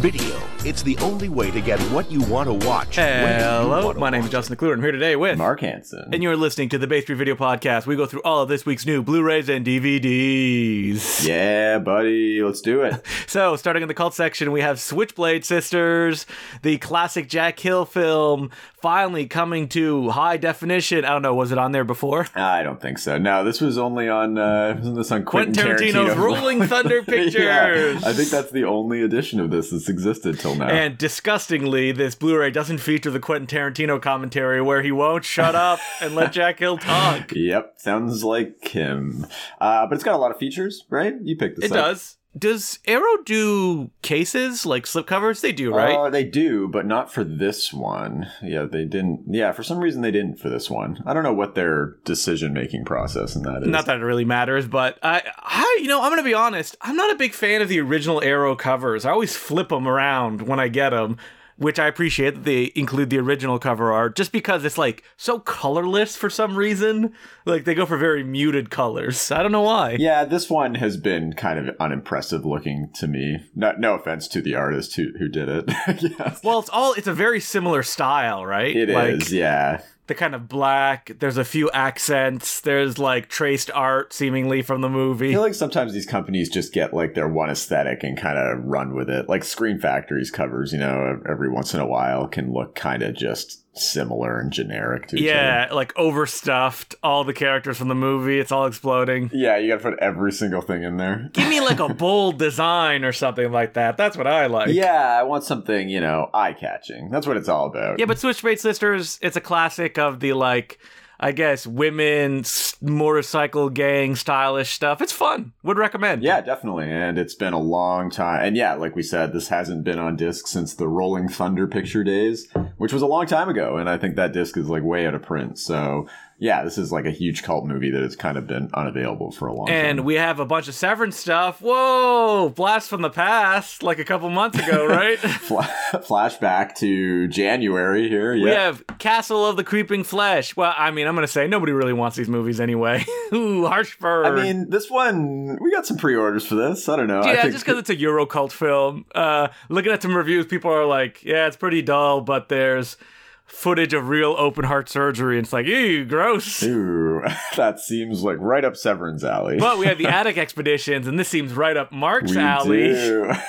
Video. It's the only way to get what you want to watch. Hello, wanna my name is Justin Decloux. I'm here today with Mark Hanson. and you're listening to the Bay Street Video Podcast. We go through all of this week's new Blu-rays and DVDs. yeah, buddy, let's do it. So, starting in the cult section, we have Switchblade Sisters, the classic Jack Hill film, finally coming to high definition. I don't know, was it on there before? I don't think so. No, this was only on. Uh, wasn't this on Quentin Quentin, Tarantino's Tarantino? Rolling Thunder Pictures. yeah, I think that's the only edition of this that's existed till now. And disgustingly, this Blu-ray doesn't feature the Quentin Tarantino commentary where he won't shut up and let Jack Hill talk. Yep, sounds like him. Uh, but it's got a lot of features, right? You picked this It up. does. Does Arrow do cases like slipcovers? They do, right? Uh, they do, but not for this one. Yeah, they didn't. Yeah, for some reason they didn't for this one. I don't know what their decision making process in that is. Not that it really matters, but I, I, you know, I'm gonna be honest. I'm not a big fan of the original Arrow covers. I always flip them around when I get them, which I appreciate that they include the original cover art, just because it's like so colorless for some reason. Like they go for very muted colors. I don't know why. Yeah, this one has been kind of unimpressive looking to me. No, no offense to the artist who who did it. yes. Well, it's all it's a very similar style, right? It is, like, yeah. The kind of black. There's a few accents. There's like traced art, seemingly from the movie. I feel like sometimes these companies just get like their one aesthetic and kind of run with it. Like Scream Factory's covers, you know, every once in a while can look kind of just similar and generic to each other. Yeah, like overstuffed. All the characters from the movie. It's all exploding. Yeah, you got to put every single thing in there. Give me like a bold design or something like that. That's what I like. Yeah, I want something, you know, eye catching. That's what it's all about. Yeah, but Switchblade Sisters, it's a classic of the like, I guess, women motorcycle gang stylish stuff. It's fun. Would recommend. Yeah, definitely. And it's been a long time. And yeah, like we said, this hasn't been on disc since the Rolling Thunder picture days, which was a long time ago. And I think that disc is like way out of print. So yeah, this is like a huge cult movie that has kind of been unavailable for a long And time. And we have a bunch of Severin's stuff. Whoa! Blast from the past, like a couple months ago, right? Flashback to January here. Yeah. We have Castle of the Creeping Flesh. Well, I mean, I'm going to say nobody really wants these movies anyway. Ooh, harsh burn. I mean, this one, we got some pre orders for this. I don't know. I yeah, think just because it's a Euro cult film. Uh, looking at some reviews, people are like, yeah, it's pretty dull, but there's footage of real open heart surgery. And it's like, ew, gross. Ooh, that seems like right up Severin's alley. But we have the attic expeditions, and this seems right up Mark's We alley. do.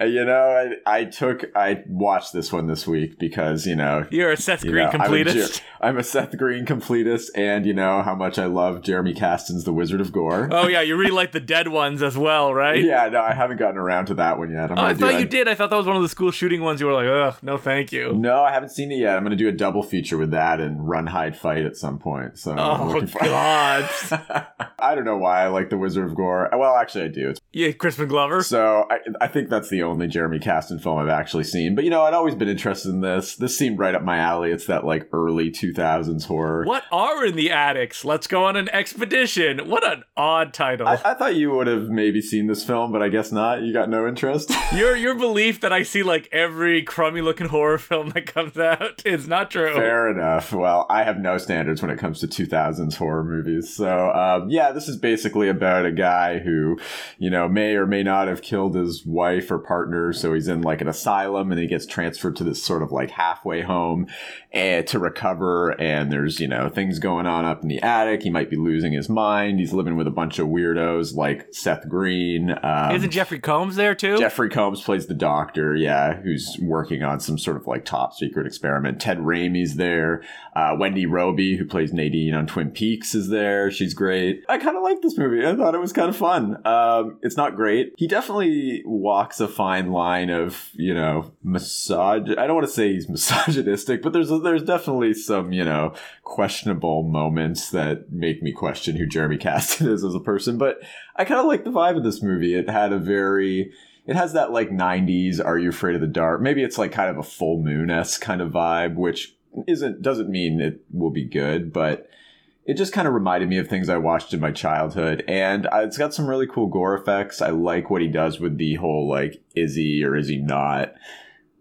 You know, I, I took, I watched this one this week because, you know, You're a Seth you Green know, I'm a, completist. I'm a Seth Green completist, and you know how much I love Jeremy Kasten's The Wizard of Gore. oh, yeah, you really like the dead ones as well, right? Yeah, no, I haven't gotten around to that one yet. I'm Oh, I gonna thought you did. I thought that was one of the school shooting ones. You were like, ugh, no, thank you. No, I haven't seen it yet. I'm going to do a double feature with that and Run, Hide, Fight at some point. So Oh, God. I don't know why I like The Wizard of Gore. Well, actually, I do. It's yeah, Crispin Glover. So I, I think that's the only Jeremy Kasten film I've actually seen. But you know, I'd always been interested in this. This seemed right up my alley. It's that like early 2000s horror. What are in the attics? Let's go on an expedition. What an odd title. I, I thought you would have maybe seen this film, but I guess not. You got no interest. your your belief that I see like every crummy looking horror film that comes out is not true. Fair enough. Well, I have no standards when it comes to 2000s horror movies. So, um, yeah, this is basically about a guy who, you know, may or may not have killed his wife or partner. So he's in like an asylum and he gets transferred to this sort of like halfway home and to recover. And there's, you know, things going on up in the attic. He might be losing his mind. He's living with a bunch of weirdos like Seth Green. Um, Isn't Jeffrey Combs there too? Jeffrey Combs plays the doctor, yeah, who's working on some sort of like top secret experiment. Ted Raimi's there. Uh, Wendy Robie, who plays Nadine on Twin Peaks, is there. She's great. I kind of like this movie. I thought it was kind of fun. Um, it's not great. He definitely walks a fine line of, you know, massage. I don't want to say he's misogynistic, but there's there's definitely some, you know, questionable moments that make me question who Jeremy Kasten is as a person. But I kind of like the vibe of this movie. It had a very it has that like 90s are you afraid of the dark maybe it's like kind of a full moon-esque kind of vibe which isn't doesn't mean it will be good but it just kind of reminded me of things i watched in my childhood and uh, it's got some really cool gore effects i like what he does with the whole like is he or is he not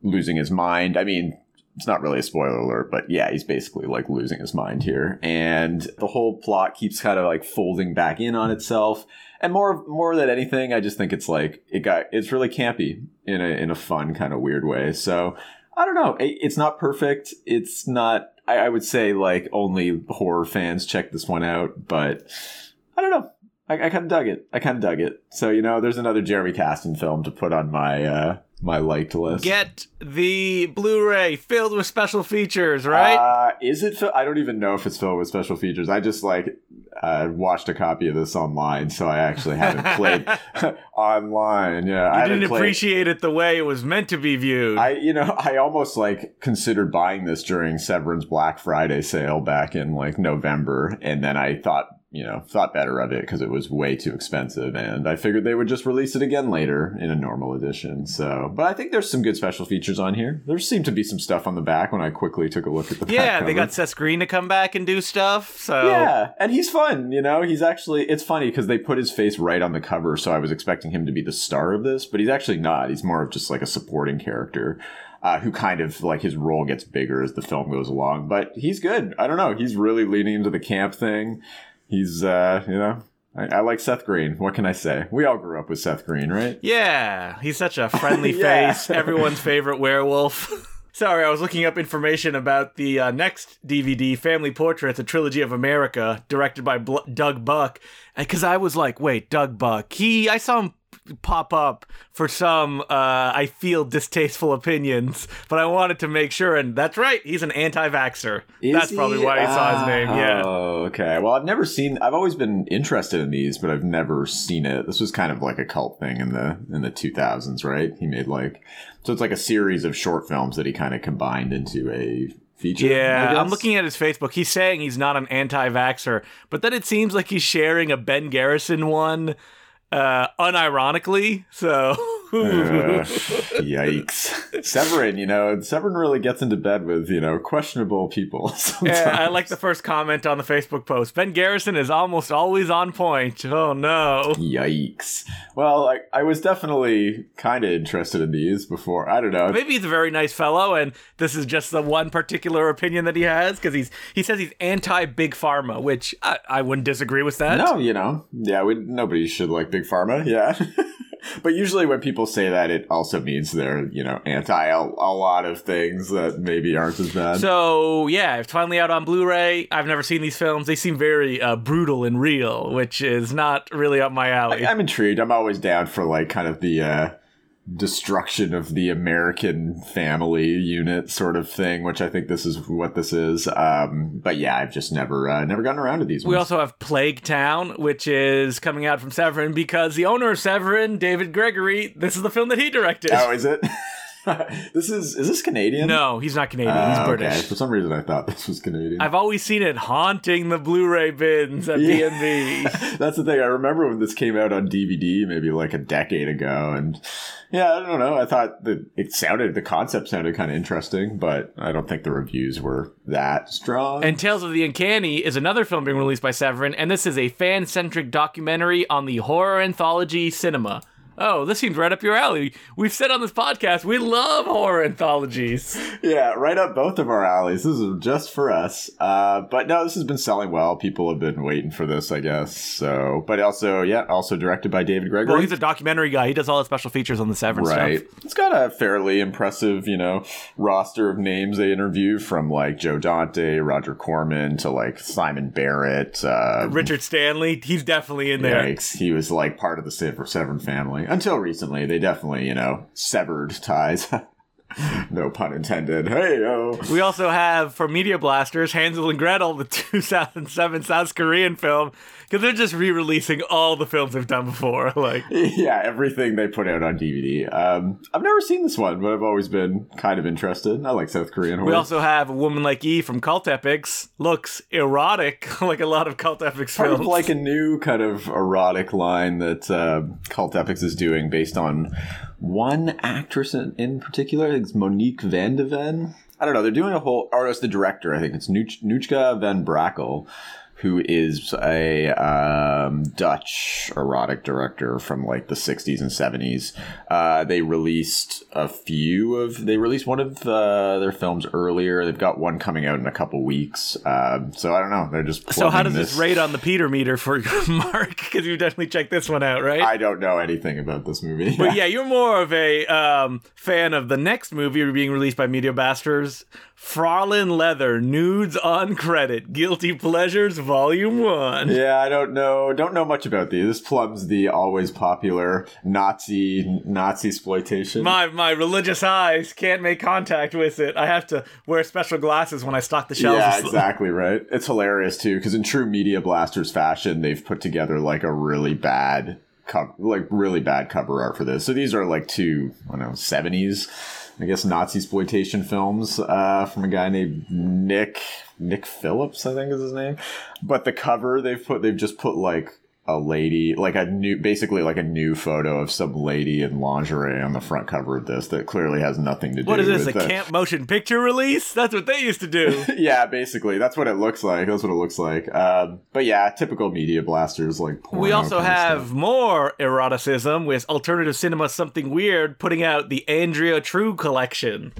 losing his mind i mean it's not really a spoiler alert, but yeah, he's basically like losing his mind here. And the whole plot keeps kind of like folding back in on itself. And more more than anything, I just think it's like it got it's really campy. in a in a fun kind of weird way. So I don't know. It's not perfect. It's not. I, I would say like only horror fans check this one out, but I don't know. I, I kind of dug it. I kind of dug it. So you know, there's another Jeremy Kasten film to put on my uh my liked list. Get the Blu-ray filled with special features, right? Uh, is it? Fi- I don't even know if it's filled with special features. I just like uh, watched a copy of this online, so I actually haven't played online. Yeah, I you haven't didn't played- appreciate it the way it was meant to be viewed. I, you know, I almost like considered buying this during Severin's Black Friday sale back in like November, and then I thought, you know, thought better of it because it was way too expensive, and I figured they would just release it again later in a normal edition. So, but I think there's some good special features on here. There seemed to be some stuff on the back when I quickly took a look at the. back yeah, they got Seth Green to come back and do stuff. So Yeah, and he's fun. You know, he's actually. It's funny because they put his face right on the cover, so I was expecting him to be the star of this, but he's actually not. He's more of just like a supporting character. Uh, who kind of like his role gets bigger as the film goes along, but he's good. I don't know. He's really leaning into the camp thing. He's, uh, you know, I, I like Seth Green. What can I say? We all grew up with Seth Green, right? Yeah, he's such a friendly Yeah. face, everyone's favorite werewolf. Sorry, I was looking up information about the uh, next DVD, Family Portraits, a trilogy of America, directed by Bl- Doug Buck. Because I was like, wait, Doug Buck. He, I saw him pop up for some, uh, I feel distasteful opinions, but I wanted to make sure, and that's right, he's an anti-vaxxer. Is that's probably why he saw his name. Yeah. Oh, okay. Well, I've never seen. I've always been interested in these, but I've never seen it. This was kind of like a cult thing in the in the two thousands, right? He made like so it's like a series of short films that he kind of combined into a feature. Yeah, I'm looking at his Facebook. He's saying he's not an anti-vaxxer, but then it seems like he's sharing a Ben Garrison one, uh, unironically. So, Uh, yikes. Severin, you know, Severin really gets into bed with, you know, questionable people. Sometimes. yeah, I like the first comment on the Facebook post. Ben Garrison is almost always on point. Oh no. Yikes. Well, I, I was definitely kind of interested in these before. I don't know. Maybe he's a very nice fellow, and this is just the one particular opinion that he has because he's he says he's anti big pharma, which I, I wouldn't disagree with that. No, you know, yeah, we, nobody should like big pharma, yeah. but usually when people say that, it also means they're, you know, anti a, a lot of things that maybe aren't as bad. So yeah, it's finally out on Blu-ray. I've never seen these films. They seem very uh, brutal and real, which is not really up my alley. I'm intrigued. I'm always down for like kind of the uh, destruction of the American family unit sort of thing, which I think this is what this is. Um, but yeah, I've just never uh, never gotten around to these ones. we ones. also have Plague Town, which is coming out from Severin because the owner of Severin, David Gregory, this is the film that he directed. oh, is it? this is is this Canadian? no, he's not Canadian. Ah, he's okay. British. For some reason, I thought this was Canadian. I've always seen it haunting the Blu-ray bins at Yeah. B&B. That's the thing. I remember when this came out on DVD, maybe like a decade ago, and yeah, I don't know. I thought that it sounded the concept sounded kind of interesting, but I don't think the reviews were that strong. And Tales of the Uncanny is another film being released by Severin, and this is a fan-centric documentary on the horror anthology cinema. Oh, this seems right up your alley. We've said on this podcast we love horror anthologies. yeah, right up both of our alleys. This is just for us. Uh, but no, this has been selling well. People have been waiting for this, I guess. So, but also, yeah, also directed by David Gregory. Well, he's a documentary guy. He does all the special features on the Severin Right. stuff. It's got a fairly impressive, you know, roster of names they interview from like Joe Dante, Roger Corman to like Simon Barrett. Uh, Richard Stanley, he's definitely in there. Yikes. He was like part of the Sever- Severin Until recently, they definitely, you know, severed ties. no pun intended. Hey, yo. We also have for Media Blasters, Hansel and Gretel, the 2007 South Korean film, because they're just re-releasing all the films they've done before. Like, Yeah, everything they put out on DVD. Um, I've never seen this one, but I've always been kind of interested. I like South Korean horror. we also have a woman like E from Cult Epics, looks erotic, like a lot of Cult Epics part films. of like a new kind of erotic line that uh, Cult Epics is doing based on one actress in, in particular. I think it's Monique Van de Ven. I don't know. They're doing a whole, or it's the director. I think it's Nuch, Nouchka Van Brakel, who is a um, Dutch erotic director from like the 60s and 70s. Uh, they released a few of, they released one of uh, their films earlier. They've got one coming out in a couple weeks. Um, so I don't know. They're just. So how does this rate on the Peter meter for Mark? Because you definitely checked this one out, right? I don't know anything about this movie. But yeah, you're more of a um, fan of the next movie being released by Media Bastards, Fraulein Leather, Nudes on Credit, Guilty Pleasures, Volume 1. Yeah, I don't know. Don't know much about these. This plumbs the always popular Nazi Nazi exploitation. My, my religious eyes can't make contact with it. I have to wear special glasses when I stock the shelves. yeah, exactly right. It's hilarious too because in true Media Blasters fashion, they've put together like a really bad, like really bad cover art for this. So these are like two, I don't know, seventies, I guess Nazi exploitation films uh, from a guy named Nick Nick Phillips, I think is his name. But the cover they've put, they've just put like a lady, like a new, basically like a new photo of some lady in lingerie on the front cover of this that clearly has nothing to do. With. What is this, with a the- camp motion picture release? That's what they used to do. yeah, basically, that's what it looks like. That's what it looks like. Um, but yeah, typical media blasters like. Porn. We also have more eroticism with alternative cinema something weird putting out the Andrea True collection.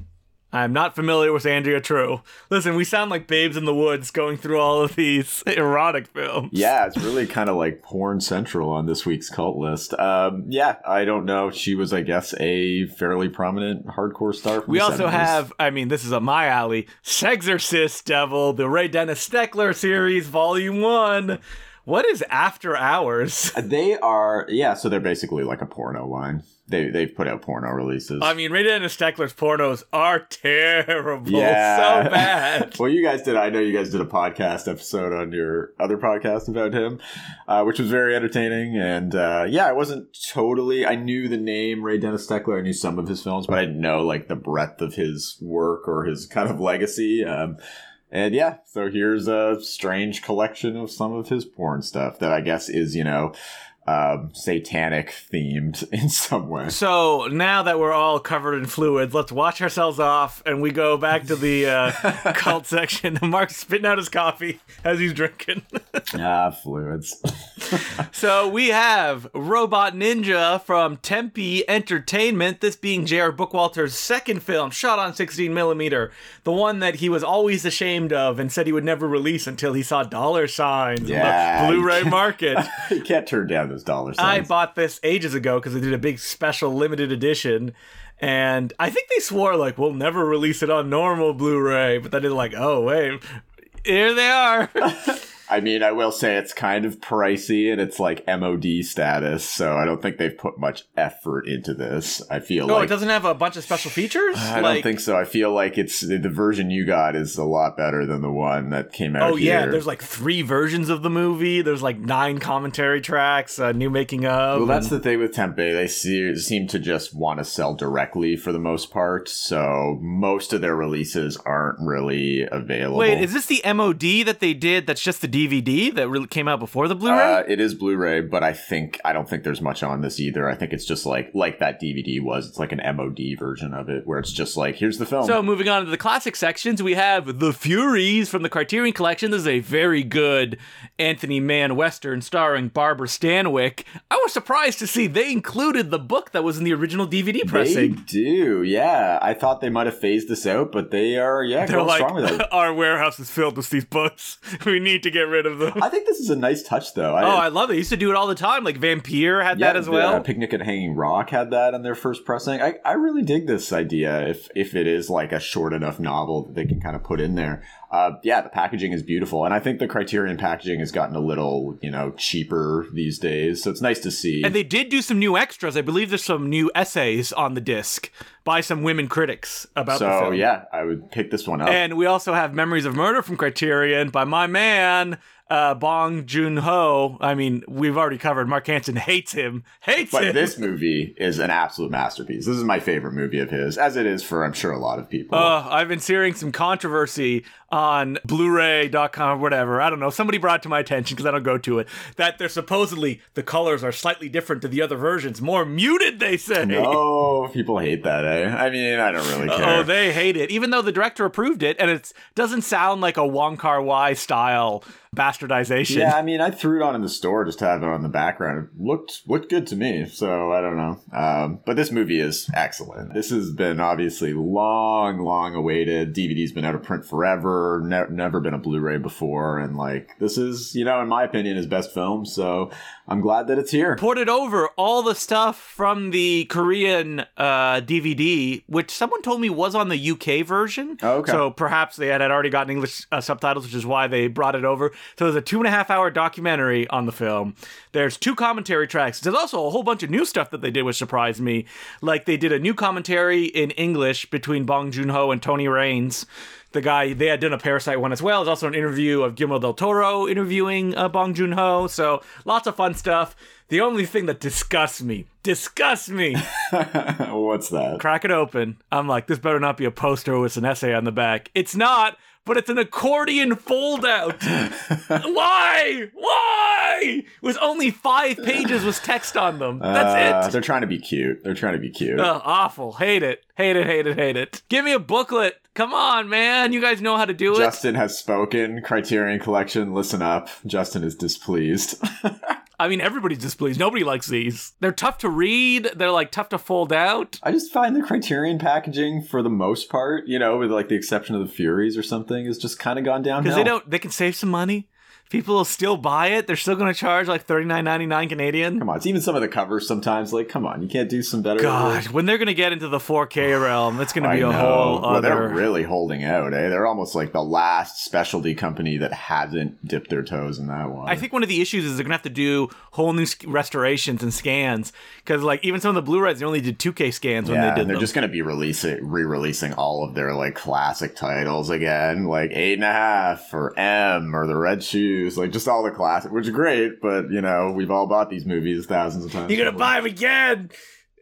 I'm not familiar with Andrea True. Listen, we sound like babes in the woods going through all of these erotic films. Yeah, it's really kind of like porn central on this week's cult list. Um, yeah, I don't know. She was, I guess, a fairly prominent hardcore star. From We also 70s. have, I mean, this is a my alley, Sexorcist Devil, the Ray Dennis Steckler series, Volume 1. What is After Hours? They are, yeah. So they're basically like a porno line. They they've put out porno releases. I mean, Ray Dennis Steckler's pornos are terrible. Yeah. So bad. well, you guys did. I know you guys did a podcast episode on your other podcast about him, uh, which was very entertaining. And uh, yeah, I wasn't totally. I knew the name Ray Dennis Steckler. I knew some of his films, but I didn't know like the breadth of his work or his kind of legacy. Um, and yeah, so here's a strange collection of some of his porn stuff that I guess is you know. Um, satanic themed in some way. So now that we're all covered in fluids, let's wash ourselves off and we go back to the uh, cult section. Mark's spitting out his coffee as he's drinking. ah, fluids. so we have Robot Ninja from Tempe Entertainment, this being J.R. Bookwalter's second film shot on 16mm, the one that he was always ashamed of and said he would never release until he saw dollar signs Yeah, in the Blu ray market. you can't turn down those dollar I bought this ages ago because they did a big special limited edition. And I think they swore like we'll never release it on normal Blu-ray, but then they're like, oh wait, here they are. I mean, I will say it's kind of pricey and it's like MOD status, so I don't think they've put much effort into this. I feel oh, like it doesn't have a bunch of special features. I like, don't think so. I feel like it's the version you got is a lot better than the one that came out. Oh yeah, there's like three versions of the movie. There's like nine commentary tracks, uh, new making of. Well, that's the thing with Tempe. They see, seem to just want to sell directly for the most part. So most of their releases aren't really available. Wait, is this the MOD that they did? That's just the DVD that really came out before the Blu-ray. Uh, it is Blu-ray, but I think I don't think there's much on this either. I think it's just like like that DVD was. It's like an MOD version of it, where it's just like here's the film. So moving on to the classic sections, we have The Furies from the Criterion Collection. This is a very good Anthony Mann Western starring Barbara Stanwyck. I was surprised to see they included the book that was in the original DVD they pressing. do, yeah. I thought they might have phased this out, but they are, yeah, They're like, strong with it. our warehouse is filled with these books. We need to get rid of them. I think this is a nice touch, though. oh, I love it. They used to do it all the time. Like Vampyr had yeah, that as the, well. uh, Picnic at Hanging Rock had that in their first pressing. I, I really dig this idea. If if it is like a short enough novel that they can kind of put in there, uh, yeah, the packaging is beautiful, and I think the Criterion packaging has gotten a little you know cheaper these days, so it's nice to see. And they did do some new extras. I believe there's some new essays on the disc by some women critics about the so film. yeah, I would pick this one up. And we also have Memories of Murder from Criterion by my man, uh, Bong Joon Ho. I mean, we've already covered Mark Hanson hates him. Hates but him. this movie is an absolute masterpiece. This is my favorite movie of his, as it is for I'm sure a lot of people. Uh, I've been hearing some controversy on Blu-ray.com or whatever. I don't know. Somebody brought it to my attention because I don't go to it that they're supposedly the colors are slightly different to the other versions, more muted. They say. no, people hate that. Eh? I mean, I don't really care. Oh, they hate it, even though the director approved it, and it doesn't sound like a Wong Kar Wai style bastardization. Yeah, I mean, I threw it on in the store just to have it on the background. It looked looked good to me, so I don't know. Um, but this movie is excellent. This has been obviously long, long awaited. DVD's been out of print forever. Ne- never been a Blu-ray before, and like this is, you know, in my opinion, his best film. So I'm glad that it's here. Ported over all the stuff from the Korean uh, DVD, which someone told me was on the UK version. Oh, okay. So perhaps they had, had already gotten English uh, subtitles, which is why they brought it over. So there's a two and a half hour documentary on the film. There's two commentary tracks. There's also a whole bunch of new stuff that they did, which surprised me. Like they did a new commentary in English between Bong Joon Ho and Tony Rayns. The guy they had done a Parasite one as well. There's also an interview of Guillermo del Toro interviewing uh, Bong Joon Ho. So lots of fun stuff. The only thing that disgusts me, disgusts me, What's that? crack it open. I'm like, this better not be a poster with an essay on the back. It's not, but it's an accordion fold out. Why? Why? It was only five pages was text on them. Uh, That's it. They're trying to be cute. They're trying to be cute. Ugh, awful. Hate it. Hate it. Hate it. Hate it. Give me a booklet. Come on, man. You guys know how to do it. Justin has spoken. Criterion Collection, listen up. Justin is displeased. I mean, everybody's displeased. Nobody likes these. They're tough to read. They're like tough to fold out. I just find the Criterion packaging, for the most part, you know, with like the exception of the Furies or something, is just kind of gone downhill. Because they don't. They can save some money. People will still buy it. They're still going to charge like thirty nine ninety nine Canadian. Come on, it's even some of the covers sometimes. Like, come on, you can't do some better. God, when they're going to get into the 4K realm, it's going to be a know. whole well, they're really holding out. Eh? They're almost like the last specialty company that hasn't dipped their toes in that one. I think one of the issues is they're gonna have to do whole new restorations and scans because, like, even some of the Blu-rays they only did 2K scans when they did and they're them. just going to be releasing, re-releasing all of their like classic titles again, like Eight and a Half or M or The Red Shoes, like just all the classic, which is great. But you know, we've all bought these movies thousands of times. You're gonna buy them again.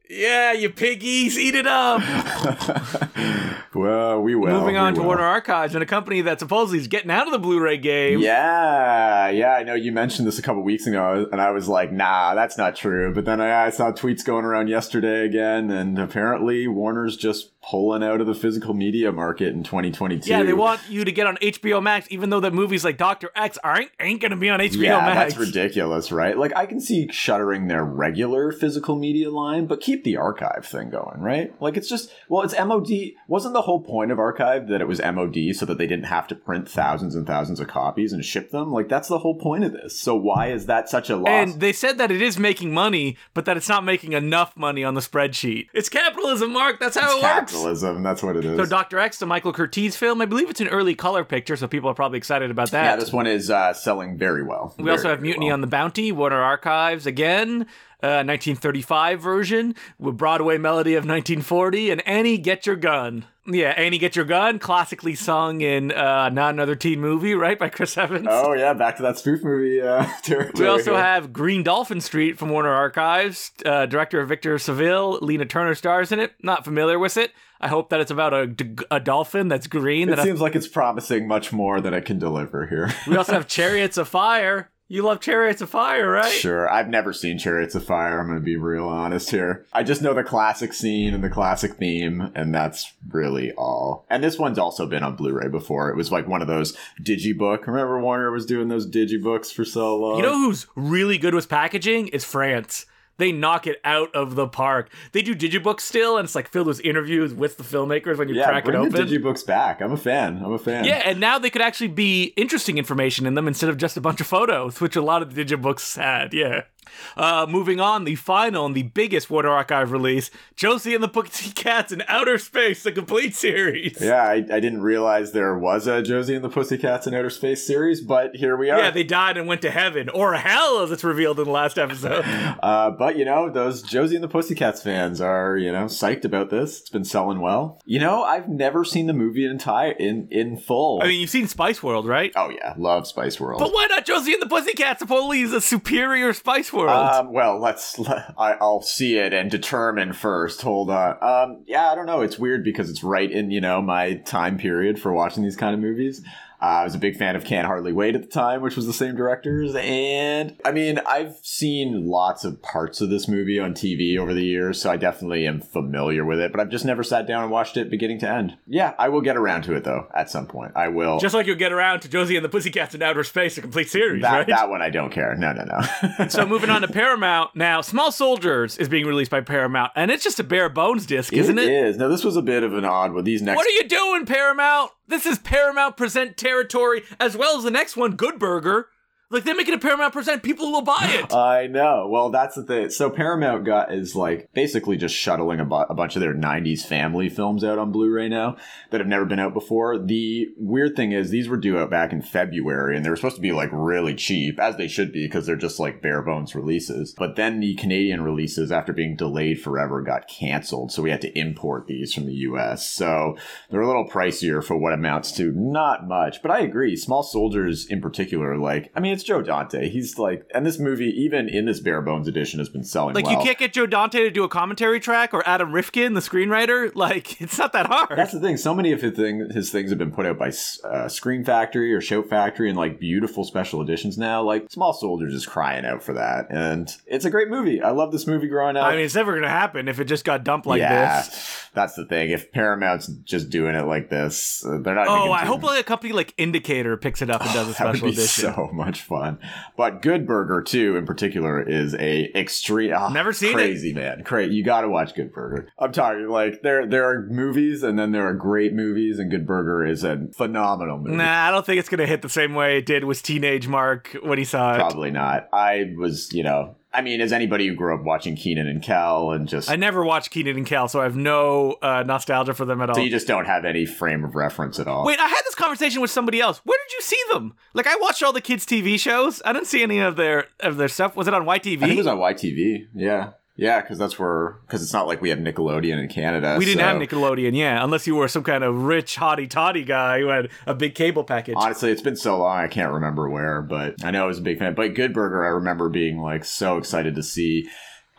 Yeah, you piggies, eat it up. well, we will. Moving on we to will. Warner Archives and a company that supposedly is getting out of the Blu-ray game. Yeah, yeah, I know you mentioned this a couple weeks ago, and I was like, nah, that's not true. But then I, I saw tweets going around yesterday again, and apparently Warner's just pulling out of the physical media market in 2022. Yeah, they want you to get on HBO Max, even though the movies like Doctor X aren't ain't gonna be on HBO Yeah, Max. that's ridiculous, right? Like, I can see shuttering their regular physical media line, but keep the archive thing going, right? Like, it's just, well, it's MOD. Wasn't the whole point of archive that it was MOD so that they didn't have to print thousands and thousands of copies and ship them? Like, that's the whole point of this. So, why is that such a loss? And they said that it is making money, but that it's not making enough money on the spreadsheet. It's capitalism, Mark. That's how it works. capitalism, that's what it is. So Doctor X, the Michael Curtiz film, I believe it's an early color picture, so people are probably excited about that. yeah, this one is uh, selling very well. we also have Mutiny on the Bounty, Warner Archives again. Uh, 1935 version with Broadway melody of 1940 and Annie Get Your Gun. Yeah, Annie Get Your Gun, classically sung in uh, Not Another Teen Movie, right, by Chris Evans. Oh yeah, back to that spoof movie uh, territory. We also here. have Green Dolphin Street from Warner Archives. Uh, director Victor Saville, Lana Turner stars in it. Not familiar with it. I hope that it's about a, a dolphin that's green. It That seems like it's promising much more than it can deliver here. we also have Chariots of Fire. You love Chariots of Fire, right? Sure, I've never seen Chariots of Fire. I'm going to be real honest here. I just know the classic scene and the classic theme, and that's really all. And this one's also been on Blu-ray before. It was like one of those digibook. Remember Warner was doing those digibooks for so long. You know who's really good with packaging is France. They knock it out of the park. They do digibooks still, and it's like filled with interviews with the filmmakers when you yeah, crack it open. digibooks back. I'm a fan. I'm a fan. Yeah, and now they could actually be interesting information in them instead of just a bunch of photos, which a lot of the digibooks had. Yeah. Uh, moving on, the final and the biggest Warner Archive release, Josie and the Pussycats in Outer Space, the complete series. Yeah, I, I didn't realize there was a Josie and the Pussycats in Outer Space series, but here we are. Yeah, they died and went to heaven, or hell, as it's revealed in the last episode. Uh, but you know, those Josie and the Pussycats fans are you know psyched about this. It's been selling well. You know, I've never seen the movie in entire in in full. I mean, you've seen Spice World, right? oh yeah, love Spice World. But why not Josie and the Pussycats? Supposedly is a superior Spice World. Um, well, let's. Let, I, I'll see it and determine first. Hold on. Um, yeah, I don't know. It's weird because it's right in you know my time period for watching these kind of movies. Uh, I was a big fan of Can't Hardly Wait at the time, which was the same directors. And I mean, I've seen lots of parts of this movie on TV over the years, so I definitely am familiar with it, but I've just never sat down and watched it beginning to end. Yeah, I will get around to it though at some point. I will. Just like you'll get around to Josie and the Pussycats in Outer Space, a complete series, that, right? that one I don't care. No, no, no. so moving on to Paramount now, Small Soldiers is being released by Paramount, and it's just a bare bones disc, isn't it? It is. Now this was a bit of an odd one. These next What are you doing, Paramount? This is Paramount Present territory, as well as the next one, Good Burger. Like they're making a Paramount Present, people will buy it. I know. Well, that's the thing. So Paramount got is like basically just shuttling a, bu- a bunch of their '90s family films out on Blu-ray now that have never been out before. The weird thing is these were due out back in February, and they were supposed to be like really cheap, as they should be, because they're just like bare bones releases. But then the Canadian releases, after being delayed forever, got canceled, so we had to import these from the U.S. So they're a little pricier for what amounts to not much. But I agree, Small Soldiers in particular, like I mean it's Joe Dante. He's like, and this movie, even in this bare bones edition, has been selling Like well. you can't get Joe Dante to do a commentary track or Adam Rifkin, the screenwriter. Like it's not that hard. That's the thing. So many of his, thing, his things have been put out by uh, Scream Factory or Shout Factory and like beautiful special editions now. Like Small Soldiers is crying out for that, and it's a great movie. I love this movie growing up. I mean, it's never gonna happen if it just got dumped like yeah, this. that's the thing. If Paramount's just doing it like this, uh, they're not. Going to Oh, I hope like a company like Indicator picks it up and does a special edition. so much fun. But Good Burger too, in particular, is a extreme. ah, Never seen it. crazy man. Crazy. You got to watch Good Burger. I'm talking like there there are movies and then there are great movies, and Good Burger is a phenomenal movie. Nah, I don't think it's gonna hit the same way it did with Teenage Mark when he saw it. Probably not. I was, you know, I mean, as anybody who grew up watching Kenan and Kel and just. I never watched Kenan and Kel, so I have no uh, nostalgia for them at all. so you just don't have any frame of reference at all. Wait, I had this conversation with somebody else. Where did you see them? Like, I watched all the kids' TV shows. I didn't see any of their of their stuff. Was it on I think it was on YTV. Yeah. Yeah, because that's where, because it's not like we have Nickelodeon in Canada. we didn't so- have Nickelodeon, yeah, unless you were some kind of rich hottie toddy guy who had a big cable package. Honestly, it's been so long, I can't remember where, but I know I was a big fan. But Good Burger, I remember being like so excited to see.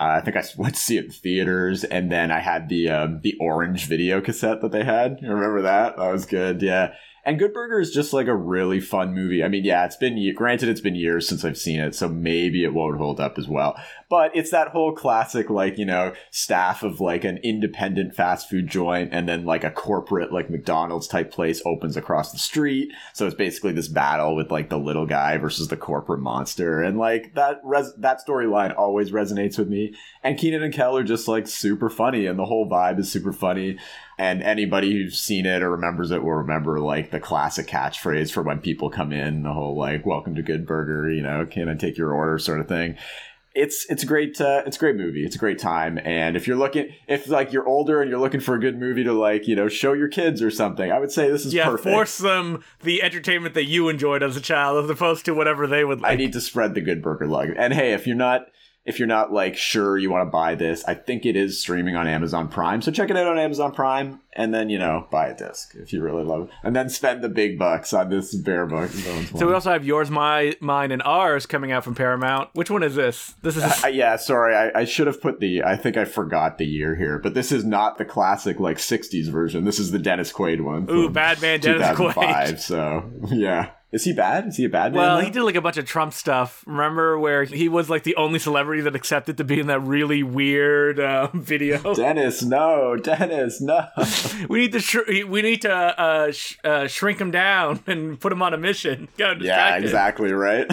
Uh, I think I went to see it in theaters, and then I had the um, the orange video cassette that they had. You remember that? That was good. Yeah. And Good Burger is just like a really fun movie. I mean, yeah, it's been granted it's been years since I've seen it, so maybe it won't hold up as well. But it's that whole classic, like you know, staff of like an independent fast food joint, and then like a corporate like McDonald's type place opens across the street. So it's basically this battle with like the little guy versus the corporate monster, and like that res- that storyline always resonates with me. And Kenan and Kel are just like super funny, and the whole vibe is super funny. And anybody who's seen it or remembers it will remember like the classic catchphrase for when people come in, the whole like "Welcome to Good Burger," you know, "Can I take your order?" sort of thing. It's it's a great uh, it's a great movie. It's a great time. And if you're looking, if like you're older and you're looking for a good movie to like you know show your kids or something, I would say this is yeah, perfect. force them the entertainment that you enjoyed as a child, as opposed to whatever they would like. I need to spread the Good Burger love. And hey, if you're not if you're not like sure you want to buy this, I think it is streaming on Amazon Prime. So check it out on Amazon Prime and then, you know, buy a disc if you really love it. And then spend the big bucks on this bear book. so we also have yours, my, mine, and ours coming out from Paramount. Which one is this? This is Uh, yeah, sorry. I, I should have put the. I think I forgot the year here, but this is not the classic like '60s version. This is the Dennis Quaid one. Ooh, bad man Dennis Quaid. 2005, So yeah, is he bad? Is he a bad man? Well, now? he did like a bunch of Trump stuff. Remember where he was like the only celebrity that accepted to be in that really weird uh, video? Dennis, no, Dennis, no. we need to sh- we need to uh, sh- uh, shrink him down and put him on a mission. Yeah, exactly right.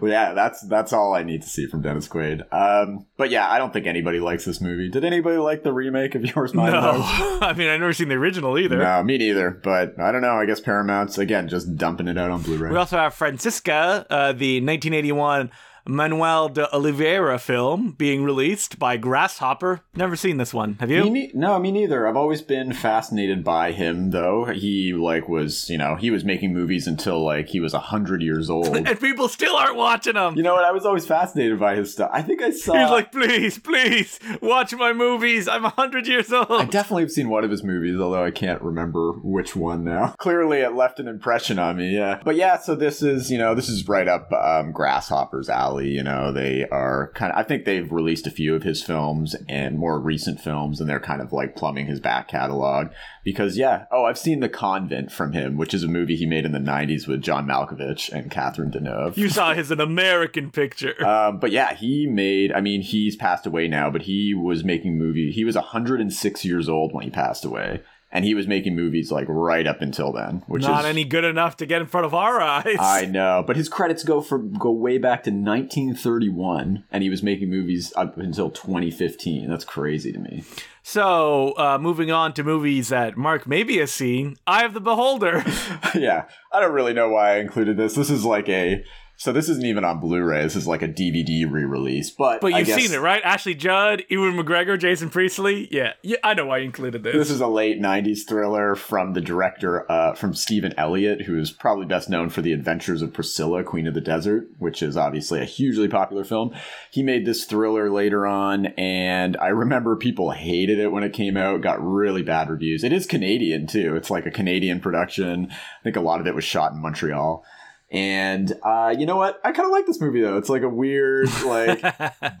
Well, yeah, that's that's all I need to see from Dennis Quaid. Um, but yeah, I don't think anybody likes this movie. Did anybody like the remake of Yours, Mine, No, and I mean I've never seen the original either. No, me neither. But I don't know. I guess Paramount's again just dumping it out on Blu-ray. We also have Francisca, uh, the 1981 Manoel de Oliveira film being released by Grasshopper. Never seen this one. Have you? Me ne- no, me neither. I've always been fascinated by him, though. He like was, you know, he was making movies until like he was a hundred years old. and people still aren't watching them. you know what? I was always fascinated by his stuff. I think I saw. He's like, please, please, watch my movies. I'm a 100 years old. I definitely have seen one of his movies, although I can't remember which one now. Clearly, it left an impression on me. Yeah, but yeah. So this is, you know, this is right up um, Grasshopper's alley. You know, they are kind of. I think they've released a few of his films and more recent films, and they're kind of like plumbing his back catalog. Because yeah, oh, I've seen The Convent from him, which is a movie he made in the '90s with John Malkovich and Catherine Deneuve. You saw his an American picture. Um, but yeah, he made. I mean, he's passed away now, but he was making movie. He was 106 years old when he passed away, and he was making movies like right up until then, which is Not is any good enough to get in front of our eyes. I know, but his credits go for go way back to 1931, and he was making movies up until 2015. That's crazy to me. So, uh, moving on to movies that Mark maybe has seen, Eye of the Beholder. yeah, I don't really know why I included this. This is like a so this isn't even on Blu-ray. This is like a DVD re-release. But But you've guess seen it, right? Ashley Judd, Ewan McGregor, Jason Priestley. Yeah, yeah, I know why you included this. This is a late '90s thriller from the director, uh, from Stephan Elliott, who is probably best known for The Adventures of Priscilla, Queen of the Desert, which is obviously a hugely popular film. He made this thriller later on, and I remember people hated it when it came out. Got really bad reviews. It is Canadian too. It's like a Canadian production. I think a lot of it was shot in Montreal. And uh, you know what? I kind of like this movie though. It's like a weird, like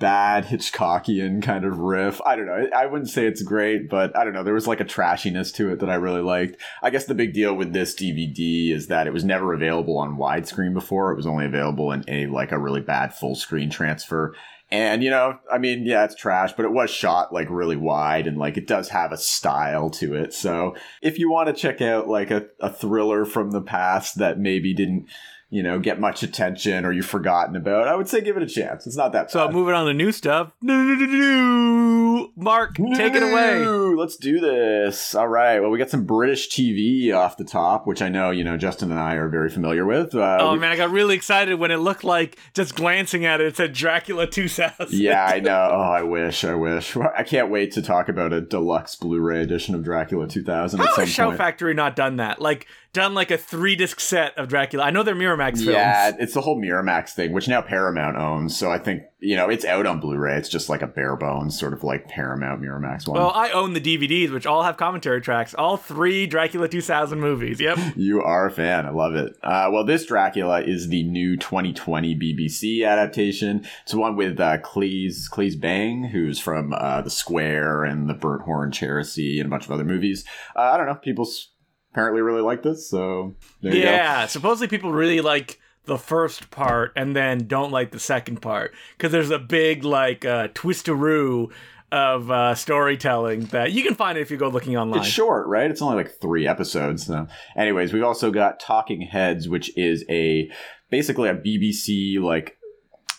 bad Hitchcockian kind of riff. I don't know. I wouldn't say it's great, but I don't know. There was like a trashiness to it that I really liked. I guess the big deal with this DVD is that it was never available on widescreen before. It was only available in a like a really bad full screen transfer. And you know, I mean, yeah, it's trash, but it was shot like really wide and like it does have a style to it. So if you want to check out like a, a thriller from the past that maybe didn't, you know, get much attention or you've forgotten about, I would say give it a chance. It's not that so bad. moving on to new stuff. Mark, take it away. Let's do this. All right. Well, we got some British TV off the top, which I know, you know, Justin and I are very familiar with. Uh, Oh we- man, I got really excited when it looked like just glancing at it, it said Dracula 2000. yeah, I know. Oh, I wish. I wish. I can't wait to talk about a deluxe Blu-ray edition of Dracula 2000 at How has Show point. Factory not done that? Like done like a three disc set of Dracula. I know they're Miramax films. Yeah, it's the whole Miramax thing, which now Paramount owns. So I think you know it's out on Blu-ray. It's just like a bare bones sort of like Paramount Miramax one. Well, I own the DVDs, which all have commentary tracks. All three Dracula 2000 movies. Yep. You are a fan. I love it. Uh, well, this Dracula is the new 2020 BBC adaptation. It's one with uh, Claes, Claes Bang, who's from uh, The Square and The Burnt Orange Heresy and a bunch of other movies. Uh, I don't know. People s- apparently really like this, so there you go. Yeah. Supposedly people really like the first part and then don't like the second part because there's a big like uh, twisteroo of uh, storytelling that you can find it if you go looking online. It's short, right? It's only like three episodes. So, anyways, we've also got Talking Heads, which is a basically a BBC like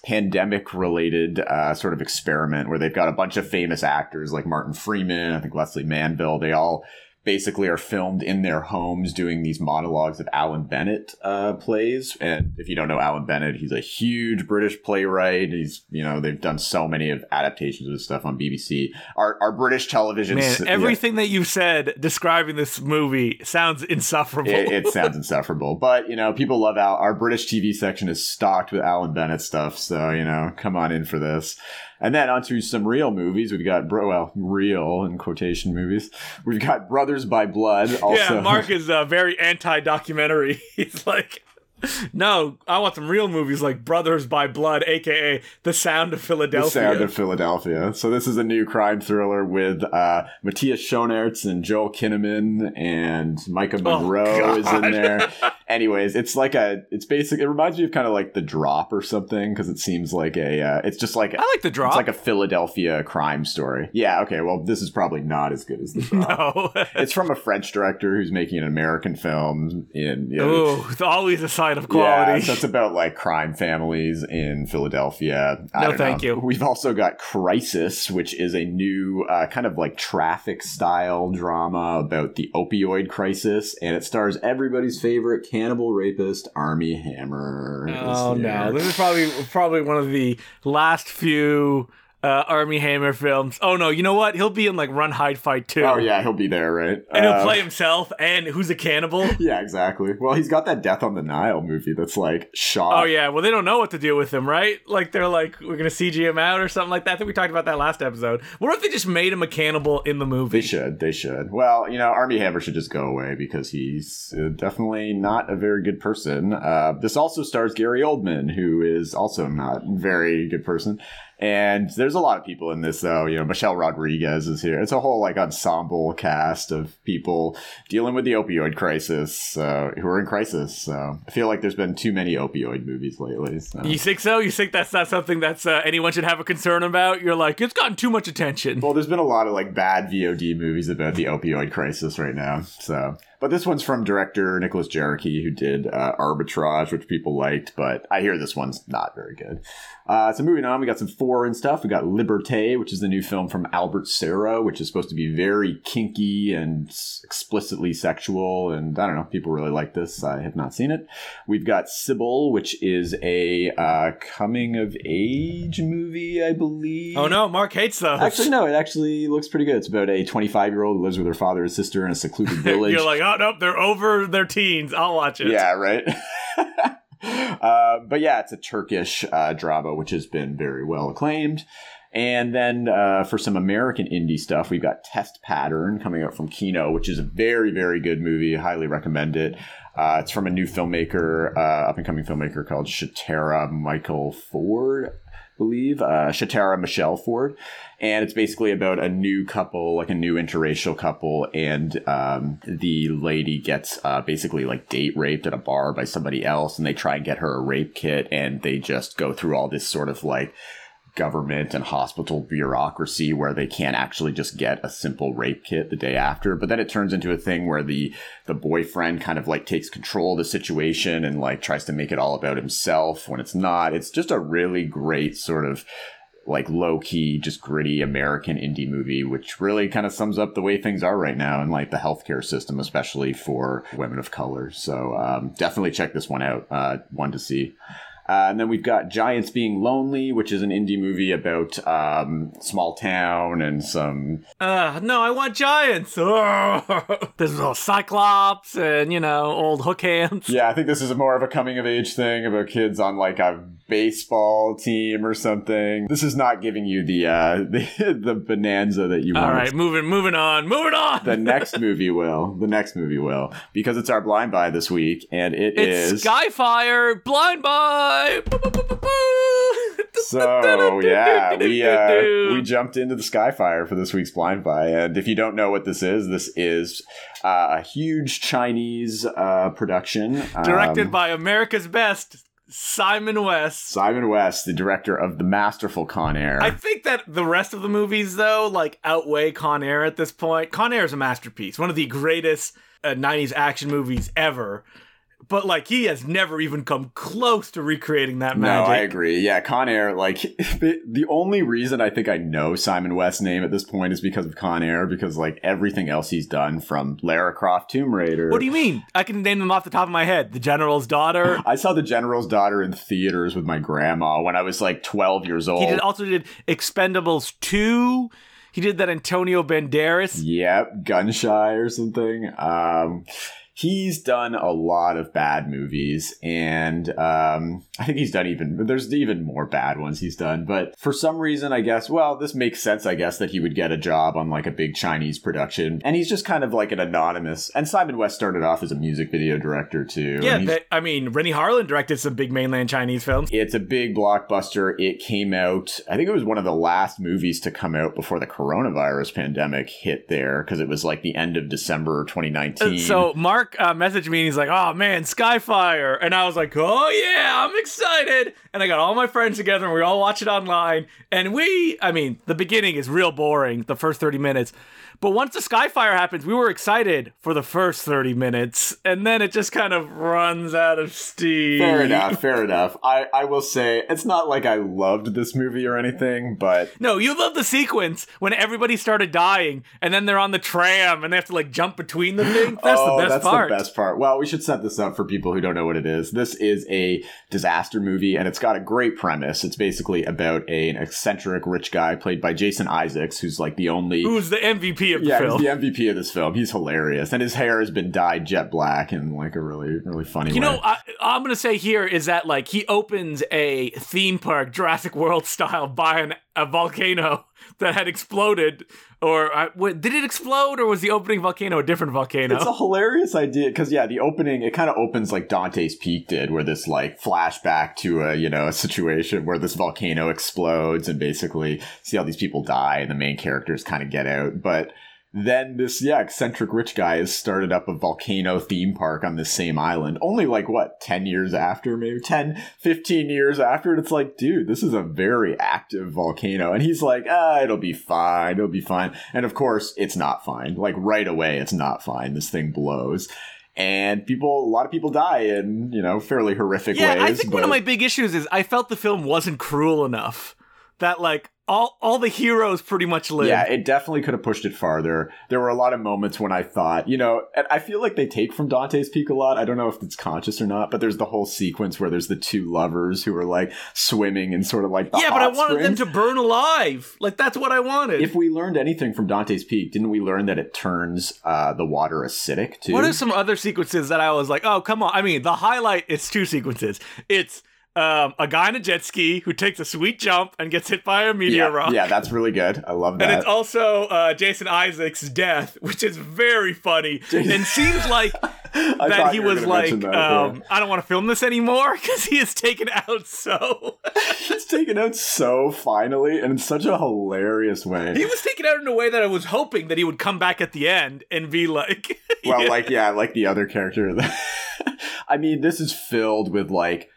pandemic related uh, sort of experiment where they've got a bunch of famous actors like Martin Freeman, I think Lesley Manville. They all basically are filmed in their homes doing these monologues of Alan Bennett uh, plays. And if you don't know Alan Bennett, he's a huge British playwright. He's, you know, they've done so many of adaptations of his stuff on BBC. Our, our British television. Man, s- yeah. everything that you said describing this movie sounds insufferable. it, it sounds insufferable. But you know, people love Al. Our British TV section is stocked with Alan Bennett stuff. So you know, come on in for this. And then onto some real movies. We've got bro, well, real in quotation movies. We've got Brothers by Blood. Also, yeah, Mark is uh, very anti-documentary. He's like, no, I want some real movies like Brothers by Blood, aka The Sound of Philadelphia. The Sound of Philadelphia. So this is a new crime thriller with uh, Matthias Schoenaerts and Joel Kinnaman and Maika Monroe is in Oh, there. Anyways, it's like a, it's basic. It reminds me of kind of like The Drop or something because it seems like a, uh, it's just like I like the drop. It's like a Philadelphia crime story. Yeah, okay. Well, this is probably not as good as The Drop. no. It's from a French director who's making an American film in. You know, Ooh, it's always a sign of yeah, quality. so it's about like crime families in Philadelphia. I No, thank know. you. We've also got Crisis, which is a new uh, kind of like traffic style drama about the opioid crisis, and it stars everybody's favorite cannibal rapist, Armie Hammer. Oh no! This is probably probably one of the last few uh, Armie Hammer films. Oh no, you know what? He'll be in like Run Hide Fight too. Oh yeah, he'll be there, right? and he'll Uh, play himself. And who's a cannibal? Yeah, exactly. Well, he's got that Death on the Nile movie that's like shot. Oh yeah, well they don't know what to do with him, right? Like they're like, we're gonna CG him out or something like that. I think we talked about that last episode. What if they just made him a cannibal in the movie? They should. They should. Well, you know, Armie Hammer should just go away because he's uh, definitely not a very good person. Uh, this also stars Gary Oldman, who is also not a very good person. And there's a lot of people in this, though. You know, Michelle Rodriguez is here. It's a whole like ensemble cast of people dealing with the opioid crisis, uh, who are in crisis. So I feel like there's been too many opioid movies lately. So. You think so? You think that's not something that's uh, anyone should have a concern about? You're like, it's gotten too much attention. Well, there's been a lot of like bad VOD movies about the opioid crisis right now. So, but this one's from director Nicholas Jarecki, who did uh, Arbitrage, which people liked, but I hear this one's not very good. Uh, so moving on, we got some foreign stuff. We got Liberté, which is the new film from Albert Serra, which is supposed to be very kinky and explicitly sexual. And I don't know, people really like this. I have not seen it. We've got Sibel, which is a uh, coming of age movie, I believe. Oh no, Mark hates those. Actually, no, it actually looks pretty good. It's about a 25 year old who lives with her father and sister in a secluded village. You're like, oh no, they're over their teens. I'll watch it. yeah, right. uh, but yeah, it's a Turkish uh, drama which has been very well acclaimed. And then uh, for some American indie stuff, we've got Test Pattern coming out from Kino, which is a very, very good movie. Highly recommend it. Uh, it's from a new filmmaker, uh, up and coming filmmaker called Shatara Michael Ford, believe. Uh, Shatara Michelle Ford. And it's basically about a new couple, like a new interracial couple, and um, the lady gets uh, basically like date raped at a bar by somebody else, and they try and get her a rape kit, and they just go through all this sort of like government and hospital bureaucracy where they can't actually just get a simple rape kit the day after but then it turns into a thing where the the boyfriend kind of like takes control of the situation and like tries to make it all about himself when it's not it's just a really great sort of like low key, just gritty American indie movie, which really kind of sums up the way things are right now in like the healthcare system, especially for women of color. So um, definitely check this one out. Uh, one to see. Uh, and then we've got Giants Being Lonely, which is an indie movie about um, small town and some. Uh, no, I want giants. There's all cyclops and you know old hook hands. Yeah, I think this is more of a coming of age thing about kids on like a baseball team or something. This is not giving you the uh, the, the bonanza that you All want. right, moving, moving on, moving on. the next movie will. The next movie will. Because it's our blind buy this week, and it it's is. Skyfire Blind Buy. so yeah, we uh, we jumped into the Skyfire for this week's blind buy, and if you don't know what this is, this is uh, a huge Chinese uh, production directed um, by America's Best Simon West. Simon West, the director of the masterful Con Air. I think that the rest of the movies, though, like outweigh Con Air at this point. Con Air is a masterpiece, one of the greatest uh, '90s action movies ever. But like, he has never even come close to recreating that magic. No. I agree. Yeah, Con Air, like, the only reason I think I know Simon West's name at this point is because of Con Air, because, like, everything else he's done from Lara Croft Tomb Raider. What do you mean? I can name them off the top of my head. The General's Daughter. I saw The General's Daughter in theaters with my grandma when I was, like, 12 years old. He did also did Expendables 2. He did that Antonio Banderas. Yep, Gun Shy or something. Um, he's done a lot of bad movies, and um, I think he's done even. There's even more bad ones he's done, but for some reason, I guess. Well, this makes sense. I guess that he would get a job on like a big Chinese production, and he's just kind of like an anonymous. And Simon West started off as a music video director too. Yeah, that, I mean, Renny Harlin directed some big mainland Chinese films. it's a big blockbuster. It came out, I think it was one of the last movies to come out before the coronavirus pandemic hit there because it was like the end of December 2019. So Mark uh, messaged me and he's like, "Oh man, Skyfire," and I was like, "Oh yeah, I'm excited!" And I got all my friends together and we all watch it online. And we, I mean, the beginning is real boring, the first thirty minutes, But once the Skyfire happens, we were excited for the first 30 minutes, and then it just kind of runs out of steam. Fair enough, fair enough. I, I will say, it's not like I loved this movie or anything, but. No, you love the sequence when everybody started dying, and then they're on the tram and they have to like jump between the things. That's oh, the best that's part. the best part. Well, we should set this up for people who don't know what it is. This is a disaster movie, and it's got a great premise. It's basically about a, an eccentric rich guy played by Jason Isaacs, who's like the only. Who's the MVP of the yeah, film? he's the MVP of this film. He's hilarious, and his hair has been dyed jet black in like a really, really funny You way. know, I, I'm gonna say here is that like he opens a theme park, Jurassic World style, by an, a volcano that had exploded, or uh, wait, did it explode, or was the opening volcano a different volcano? It's a hilarious idea because yeah, the opening it kind of opens like Dante's Peak did, where this like flashback to a you know a situation where this volcano explodes and basically see all these people die and the main characters kind of get out, but. Then this, yeah, eccentric rich guy has started up a volcano theme park on this same island. Only like, what, 10 years after, maybe 10, 15 years after. And it's like, dude, this is a very active volcano. And he's like, ah, it'll be fine. It'll be fine. And of course, it's not fine. Like, right away, it's not fine. This thing blows and people a lot of people die in you know fairly horrific yeah, ways I think one of my big issues is I felt the film wasn't cruel enough. That like all all the heroes pretty much live. yeah it definitely could have pushed it farther there were a lot of moments when i thought you know and i feel like they take from dante's peak a lot i don't know if it's conscious or not but there's the whole sequence where there's the two lovers who are like swimming and sort of like the yeah, but I wanted them to burn alive. Like that's what I wanted. if we learned anything from dante's peak didn't we learn that it turns uh, the water acidic too What are some other sequences that I was like, oh, come on? I mean, the highlight it's two sequences. It's um, a guy in a jet ski who takes a sweet jump and gets hit by a meteor yeah, rock. yeah that's really good i love that. And it's also uh, Jason Isaacs' death, which is very funny, and seems like that he was like, yeah. um, I don't want to film this anymore because he is taken out so. He's taken out so finally and in such a hilarious way. he was taken out in a way that I was hoping that he would come back at the end and be like, well, yeah. like yeah, like the other character. I mean, this is filled with like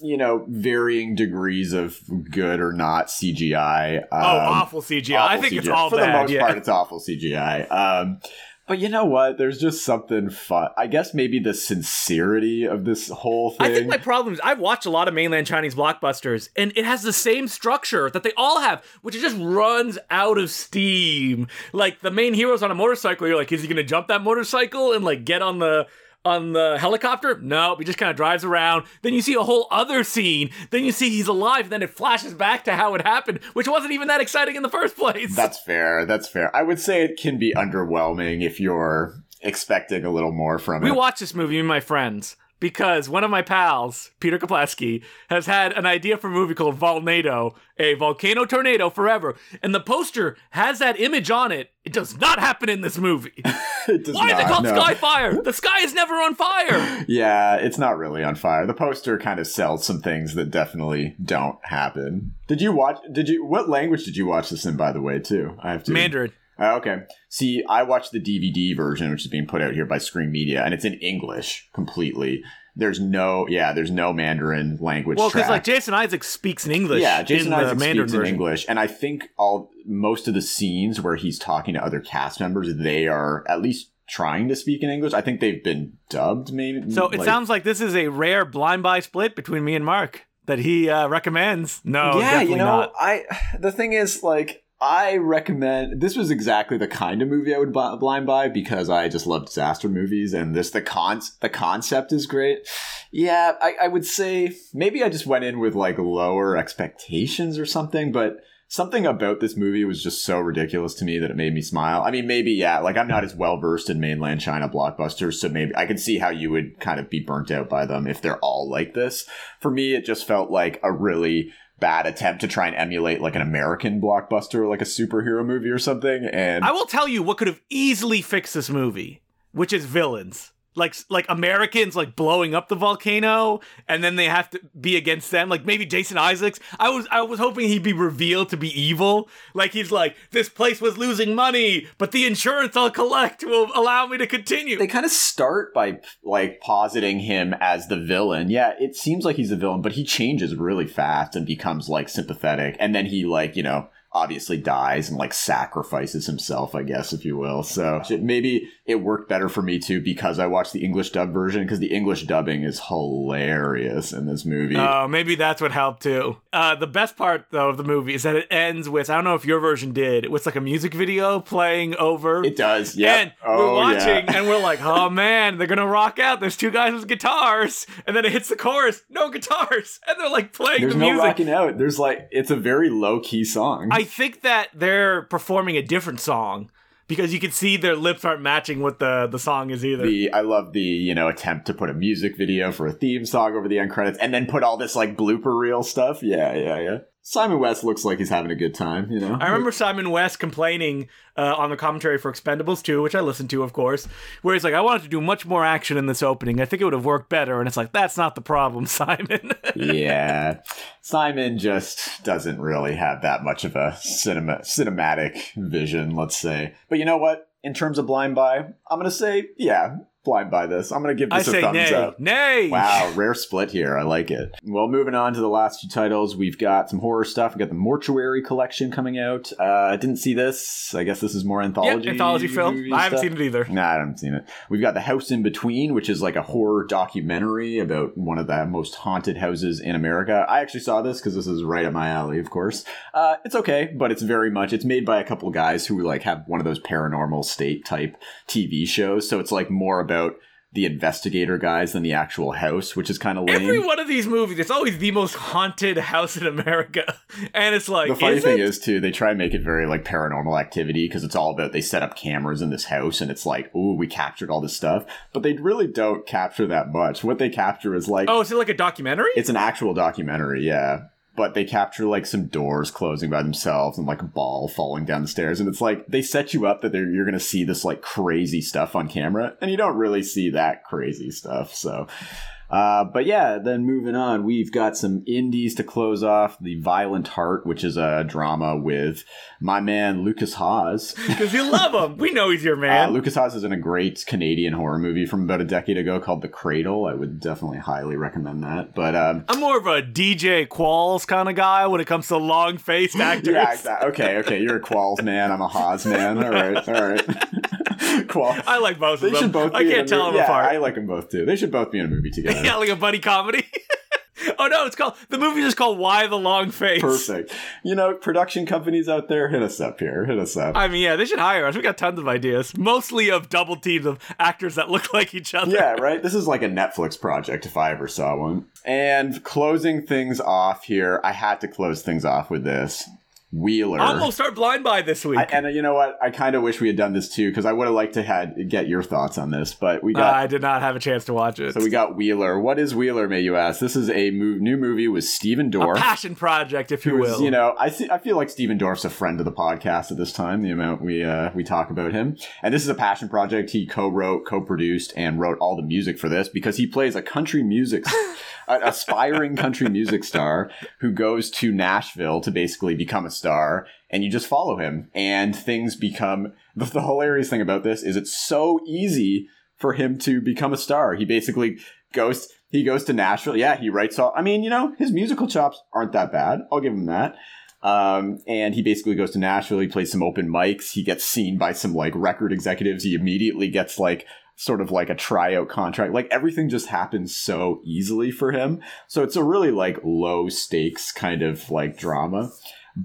you know varying degrees of good or not CGI. Um, oh, awful CGI. I awful think it's CGI. all for bad. the most yeah. part. It's awful CGI. Um, but you know what? There's just something fun. I guess maybe the sincerity of this whole thing. I think my problem is I've watched a lot of mainland Chinese blockbusters, and it has the same structure that they all have, which it just runs out of steam. Like the main hero's on a motorcycle, you're like, is he gonna jump that motorcycle and like get on the on the helicopter? No, he just kind of drives around. Then you see a whole other scene. Then you see he's alive. And then it flashes back to how it happened, which wasn't even that exciting in the first place. That's fair. That's fair. I would say it can be underwhelming if you're expecting a little more from We it. We watched this movie, me my friends, because one of my pals, Peter Kaplaski, has had an idea for a movie called Volnado, a volcano tornado forever. And the poster has that image on it. It does not happen in this movie. It does Why is it not, called no. Skyfire? The sky is never on fire. Yeah, it's not really on fire. The poster kind of sells some things that definitely don't happen. Did you watch? Did you? What language did you watch this in? By the way, too. I have to. Mandarin. Oh, okay. See, I watched the DVD version, which is being put out here by Screen Media, and it's in English completely. There's no, yeah, there's no Mandarin language. Well, because like Jason Isaac speaks in English. yeah, Jason in the Mandarin speaks in. English, and I think all most of the scenes where he's talking to other cast members, they are at least trying to speak in English. I think they've been dubbed, maybe. So it like- sounds like this is a rare blind buy split between me and Mark that he uh, recommends. No, yeah, you know, not. I the thing is like I recommend this was exactly the kind of movie I would blind buy because I just love disaster movies and this the con the concept is great. Yeah, I, I would say maybe I just went in with like lower expectations or something, but something about this movie was just so ridiculous to me that it made me smile. I mean, maybe yeah, like I'm not as well versed in mainland China blockbusters, so maybe I can see how you would kind of be burnt out by them if they're all like this. For me, it just felt like a really bad attempt to try and emulate like an American blockbuster, like a superhero movie or something. And I will tell you what could have easily fixed this movie, which is villains. Like like Americans like blowing up the volcano, and then they have to be against them. Like maybe Jason Isaacs. I was I was hoping he'd be revealed to be evil. Like he's like this place was losing money, but the insurance I'll collect will allow me to continue. they kind of start by like positing him as the villain. Yeah, it seems like he's the villain, but he changes really fast and becomes like sympathetic. And then he like, you know, obviously dies and like sacrifices himself, I guess, if you will. So maybe it worked better for me too because I watched the English dub version because the English dubbing is hilarious in this movie. Oh, maybe that's what helped too. Uh, the best part though of the movie is that it ends with I don't know if your version did. It was like a music video playing over. it does, yeah. And we're watching and we're like, oh man, they're gonna rock out. There's two guys with guitars, and then it hits the chorus, no guitars, and they're like playing There's the no music. rocking out. There's like it's a very low key song. I think that they're performing a different song because you can see their lips aren't matching what the the song is either. the I love the you know attempt to put a music video for a theme song over the end credits and then put all this like blooper reel stuff. Yeah, yeah, yeah. Simon West looks like he's having a good time. You know, I remember Simon West complaining uh, on the commentary for Expendables 2, which I listened to, of course, where he's like, I wanted to do much more action in this opening. I think it would have worked better. And it's like, that's not the problem, Simon. yeah, Simon just doesn't really have that much of a cinema cinematic vision, let's say. But you know what? In terms of blind buy, I'm gonna say yeah, blind by this. I'm gonna give this a say thumbs nay. up. Nay. Wow, rare split here. I like it. Well, moving on to the last two titles, we've got some horror stuff. We've got the Mortuary collection coming out. Uh, I didn't see this. I guess this is more anthology. anthology film. I haven't stuff. seen it either. Nah, I haven't seen it. We've got The House in Between, which is like a horror documentary about one of the most haunted houses in America. I actually saw this because this is right up my alley, of course. Uh, it's okay, but it's very much, it's made by a couple guys who like have one of those paranormal state type TV shows. So it's like more about the investigator guys than the actual house, which is kind of lame. Every one of these movies, it's always the most haunted house in America. And it's like, the funny is thing it? is too they try and make it very like paranormal activity because it's all about they set up cameras in this house and it's like oh we captured all this stuff but they really don't capture that much what they capture is like Oh, is it like a documentary? it's an actual documentary yeah but they capture like some doors closing by themselves and like a ball falling down the stairs and it's like they set you up that you're gonna see this like crazy stuff on camera and you don't really see that crazy stuff so uh, but yeah, then moving on, we've got some indies to close off. The Violent Heart, which is a drama with my man Lukas Haas. Because you love him. We know he's your Uh, man. Lukas Haas is in a great Canadian horror movie from about a decade ago called The Cradle. I would definitely highly recommend that. But um, I'm more of a DJ Qualls kind of guy when it comes to long faced actors. yeah, exactly. okay, okay. You're a Qualls man. I'm a Haas man. All right, all right. Qualls. I like both They of them. should both. I can't tell them yeah, apart. I like them both too. They should both be in a movie together. yeah, like a buddy comedy. oh no, it's called the movie is called Why the Long Face. Perfect. You know, production companies out there, hit us up here. Hit us up. I mean, yeah, they should hire us. We got tons of ideas, mostly of double teams of actors that look like each other. yeah, right? This is like a Netflix project if I ever saw one. And closing things off here, I had to close things off with this. Wheeler. I'm gonna start blind by this week. I, and uh, you know what? I kind of wish we had done this too because I would have liked to had get your thoughts on this, but we Uh, got I did not have a chance to watch it. so we got Wheeler. What is Wheeler? May you ask? This is a mo- new movie with Stephen a Dorff. passion project, if you will. is, you know, I see, I feel like Stephen Dorff's a friend of the podcast at this time. The amount we uh, we talk about him, and this is a passion project. He co-wrote, co-produced, and wrote all the music for this because he plays a country music, an aspiring country music star who goes to Nashville to basically become a star, and you just follow him, and things become. The, the hilarious thing about this is it's so easy for him to become a star. He basically goes he goes to Nashville. Yeah, he writes all. I mean, you know, his musical chops aren't that bad. I'll give him that. Um, and he basically goes to Nashville. He plays some open mics. He gets seen by some like record executives. He immediately gets like sort of like a tryout contract. Like everything just happens so easily for him. So it's a really like low stakes kind of like drama.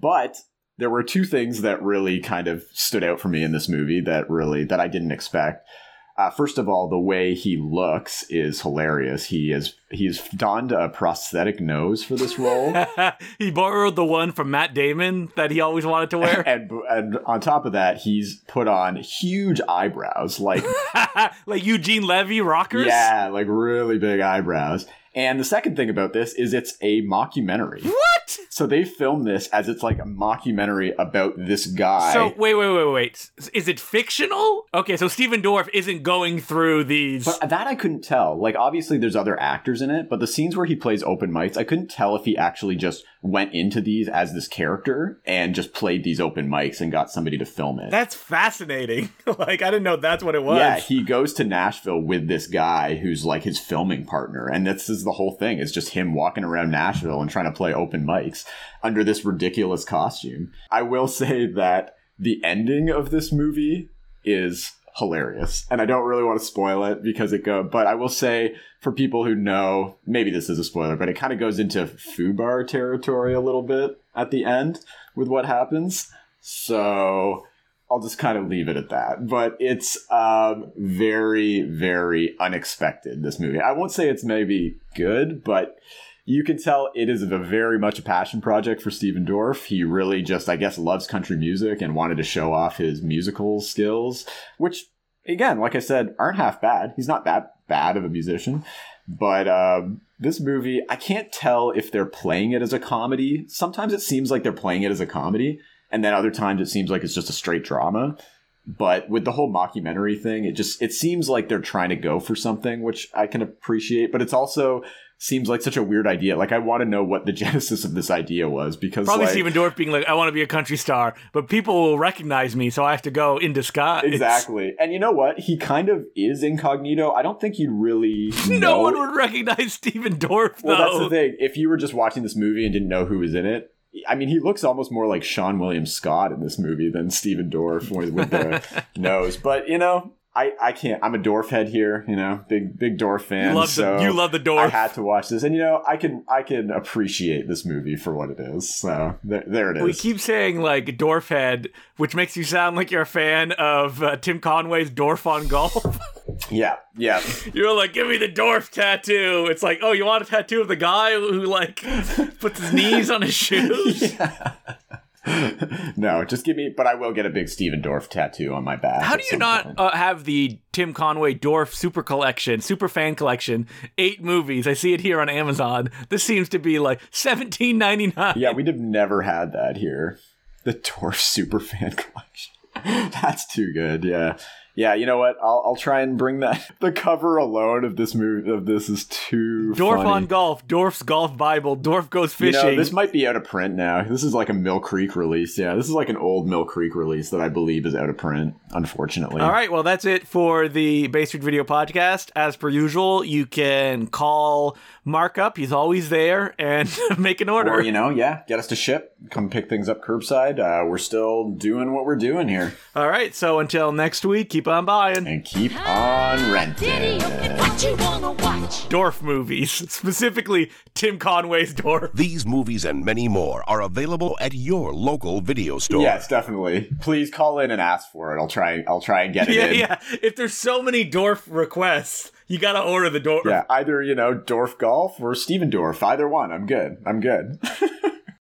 But there were two things that really kind of stood out for me in this movie that really that I didn't expect. Uh, first of all, the way he looks is hilarious. He is he's donned a prosthetic nose for this role, he borrowed the one from Matt Damon that he always wanted to wear. and and on top of that, he's put on huge eyebrows, like like Eugene Levy rockers. yeah, like really big eyebrows. And the second thing about this is it's a mockumentary. What? So they filmed this as it's like a mockumentary about this guy. So wait, wait, wait, wait. Is it fictional? Okay, so Stephen Dorff isn't going through these. But that I couldn't tell. Like, obviously, there's other actors in it, but the scenes where he plays open mics, I couldn't tell if he actually just went into these as this character and just played these open mics and got somebody to film it. That's fascinating. like I didn't know that's what it was. yeah, he goes to Nashville with this guy who's like his filming partner, and this is the whole thing. It's just him walking around Nashville and trying to play open mics. Under this ridiculous costume. I will say that the ending of this movie is hilarious. And I don't really want to spoil it because it go but I will say for people who know, maybe this is a spoiler, but it kind of goes into Fubar territory a little bit at the end with what happens. So I'll just kind of leave it at that. But it's um, very, very unexpected, this movie. I won't say it's maybe good, but you can tell it is a very much a passion project for Stephen Dorff. He really just, I guess, loves country music and wanted to show off his musical skills, which, again, like I said, aren't half bad. He's not that bad of a musician. But um, this movie, I can't tell if they're playing it as a comedy. Sometimes it seems like they're playing it as a comedy, and then other times it seems like it's just a straight drama. But with the whole mockumentary thing, it just it seems like they're trying to go for something, which I can appreciate. But it's also seems like such a weird idea. Like I want to know what the genesis of this idea was because Probably like, Stephen Dorff being like, I want to be a country star, but people will recognize me, so I have to go in disguise. Exactly. And you know what? He kind of is incognito. I don't think you'd really No know- one would recognize Stephen Dorff, though. Well, that's the thing. If you were just watching this movie and didn't know who was in it, I mean, he looks almost more like Seann William Scott in this movie than Stephen Dorff with the nose. But you know, I, I can't. I'm a Dorff head here. You know, big big Dorff fan. You love so the, you love the I had to watch this, and you know, I can I can appreciate this movie for what it is. So there, there it is. we keep saying like Dorf head, which makes you sound like you're a fan of uh, Tim Conway's Dorf on golf. yeah, yeah. you're like, give me the Dorf tattoo. It's like, oh, you want a tattoo of the guy who like puts his knees on his shoes? no, just give me. But I will get a big Stephen Dorff tattoo on my back. How do you not uh, have the Tim Conway Dorf Super Collection, Super Fan Collection, eight movies? I see it here on Amazon. This seems to be like seventeen ninety nine. Yeah, we'd have never had that here. The Dorff Super Fan collection. That's too good. Yeah. Yeah, you know what? I'll, I'll try and bring that. The cover alone of this movie of this is too Dorf funny. on golf, Dorf's golf Bible, Dorf goes You fishing. know, this might be out of print now. This is like a Mill Creek release. Yeah, this is like an old Mill Creek release that I believe is out of print, unfortunately. All right, well, that's it for the Bay Street Video Podcast. As per usual, you can call Mark up. He's always there and make an order. Or, you know, yeah, get us to ship. Come pick things up curbside. Uh, we're still doing what we're doing here. All right, so until next week, keep on buying. And keep on renting. What you wanna watch? Dorf movies, specifically Tim Conway's Dorf. These movies and many more are available at your local video store. Yes, definitely. Please call in and ask for it. I'll try. I'll try and get it Yeah, in. yeah. If there's so many Dorf requests, you gotta order the Dorf. Yeah, either you know Dorf Golf or Stephen Dorff. Either one, I'm good. I'm good.